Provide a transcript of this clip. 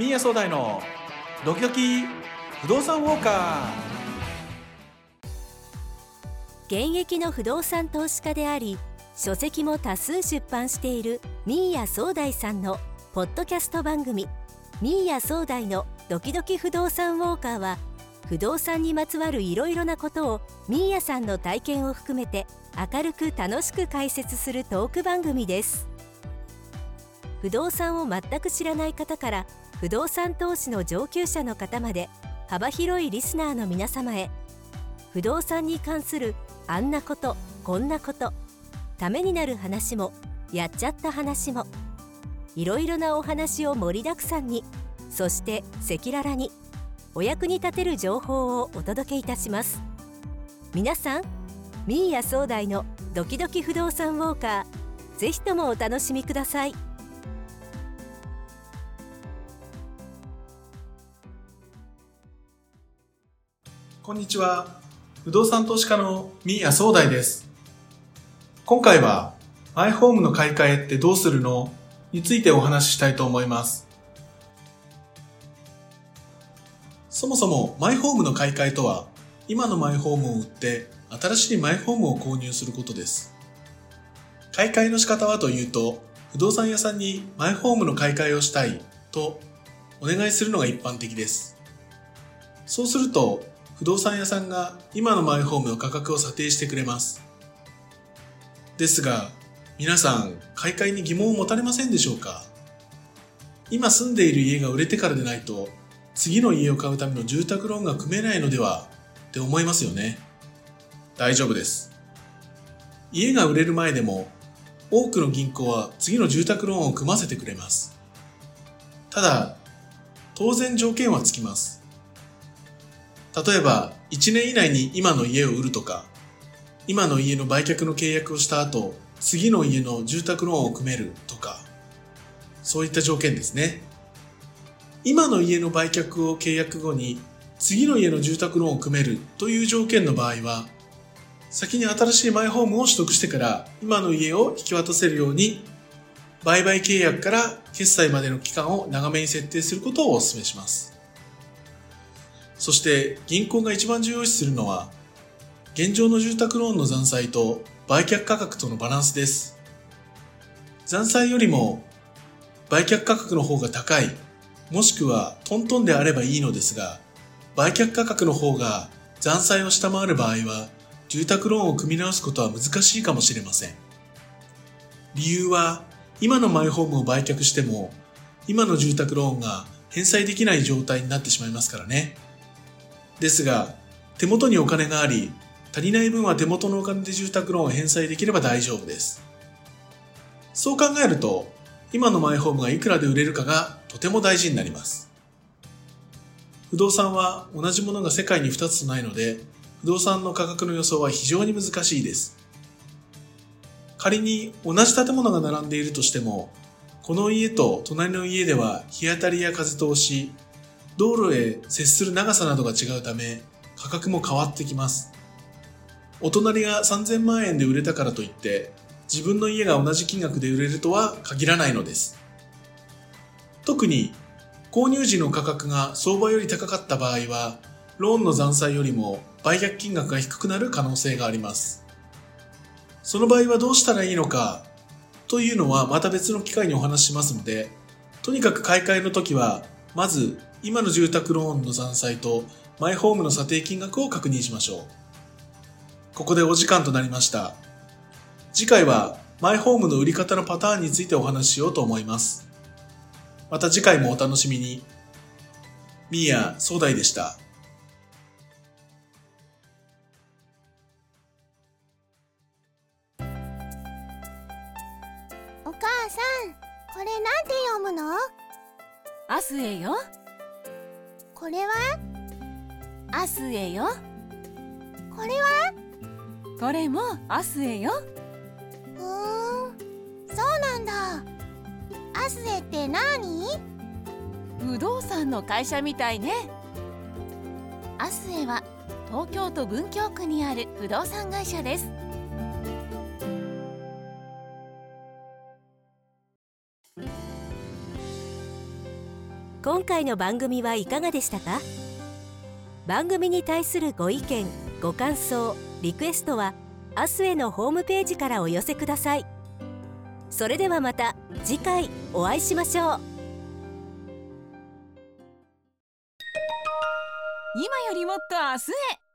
ミーヤ総大のドキドキ不動産ウォーカー。現役の不動産投資家であり書籍も多数出版しているミーヤ総大さんのポッドキャスト番組ミーヤ総大のドキドキ不動産ウォーカーは不動産にまつわるいろいろなことをミーヤさんの体験を含めて明るく楽しく解説するトーク番組です。不動産を全く知らない方から不動産投資の上級者の方まで幅広いリスナーの皆様へ不動産に関するあんなことこんなことためになる話もやっちゃった話もいろいろなお話を盛りだくさんにそして赤裸々にお役に立てる情報をお届けいたします。皆さんミーヤ総大のドキドキ不動産ウォーカーぜひともお楽しみください。こんにちは不動産投資家のミーヤ総大です今回はマイホームの買い替えってどうするのについてお話ししたいと思いますそもそもマイホームの買い替えとは、今のマイホームを売って新しいマイホームを購入することです。買い替えの仕方はというと、不動産屋さんにマイホームの買い替えをしたいとお願いするのが一般的です。そうすると、不動産屋さんが今のマイホームの価格を査定してくれます。ですが、皆さん、買い替えに疑問を持たれませんでしょうか？今住んでいる家が売れてからでないと次の家を買うための住宅ローンが組めないのではって思いますよね。大丈夫です。家が売れる前でも多くの銀行は次の住宅ローンを組ませてくれます。ただ、当然条件はつきます。例えば、1年以内に今の家を売るとか、今の家の売却の契約をした後、次の家の住宅ローンを組めるとか、そういった条件ですね。今の家の売却を契約後に次の家の住宅ローンを組めるという条件の場合は、先に新しいマイホームを取得してから今の家を引き渡せるように、売買契約から決済までの期間を長めに設定することをお勧めします。そして銀行が一番重要視するのは、現状の住宅ローンの残債と売却価格とのバランスです。残債よりも売却価格の方が高いもしくはトントンであればいいのですが、売却価格の方が残債を下回る場合は、住宅ローンを組み直すことは難しいかもしれません。理由は、今のマイホームを売却しても、今の住宅ローンが返済できない状態になってしまいますからね。ですが、手元にお金があり、足りない分は手元のお金で住宅ローンを返済できれば大丈夫です。そう考えると、今のマイホームがいくらで売れるかがとても大事になります。不動産は同じものが世界に2つとないので、不動産の価格の予想は非常に難しいです。仮に同じ建物が並んでいるとしても、この家と隣の家では日当たりや風通し、道路へ接する長さなどが違うため、価格も変わってきます。お隣が3000万円で売れたからといって、自分の家が同じ金額で売れるとは限らないのです。特に購入時の価格が相場より高かった場合は、ローンの残債よりも売却金額が低くなる可能性があります。その場合はどうしたらいいのかというのはまた別の機会にお話ししますので、とにかく買い替えの時は、まず今の住宅ローンの残債とマイホームの査定金額を確認しましょう。ここでお時間となりました。次回はマイホームの売り方のパターンについてお話ししようと思います。また次回もお楽しみに。ミーヤ総大でした。お母さん、これなんて読むの？アスエよ。これは？アスエよ。これは？これもアスエよ。ふーん、そうなんだ。アスエって何？不動産の会社みたいねアスエは東京都文京区にある不動産会社です今回の番組はいかがでしたか？番組に対するご意見ご感想リクエストは明日へのホームページからお寄せください。それではまた次回お会いしましょう。今よりもっと明日へ。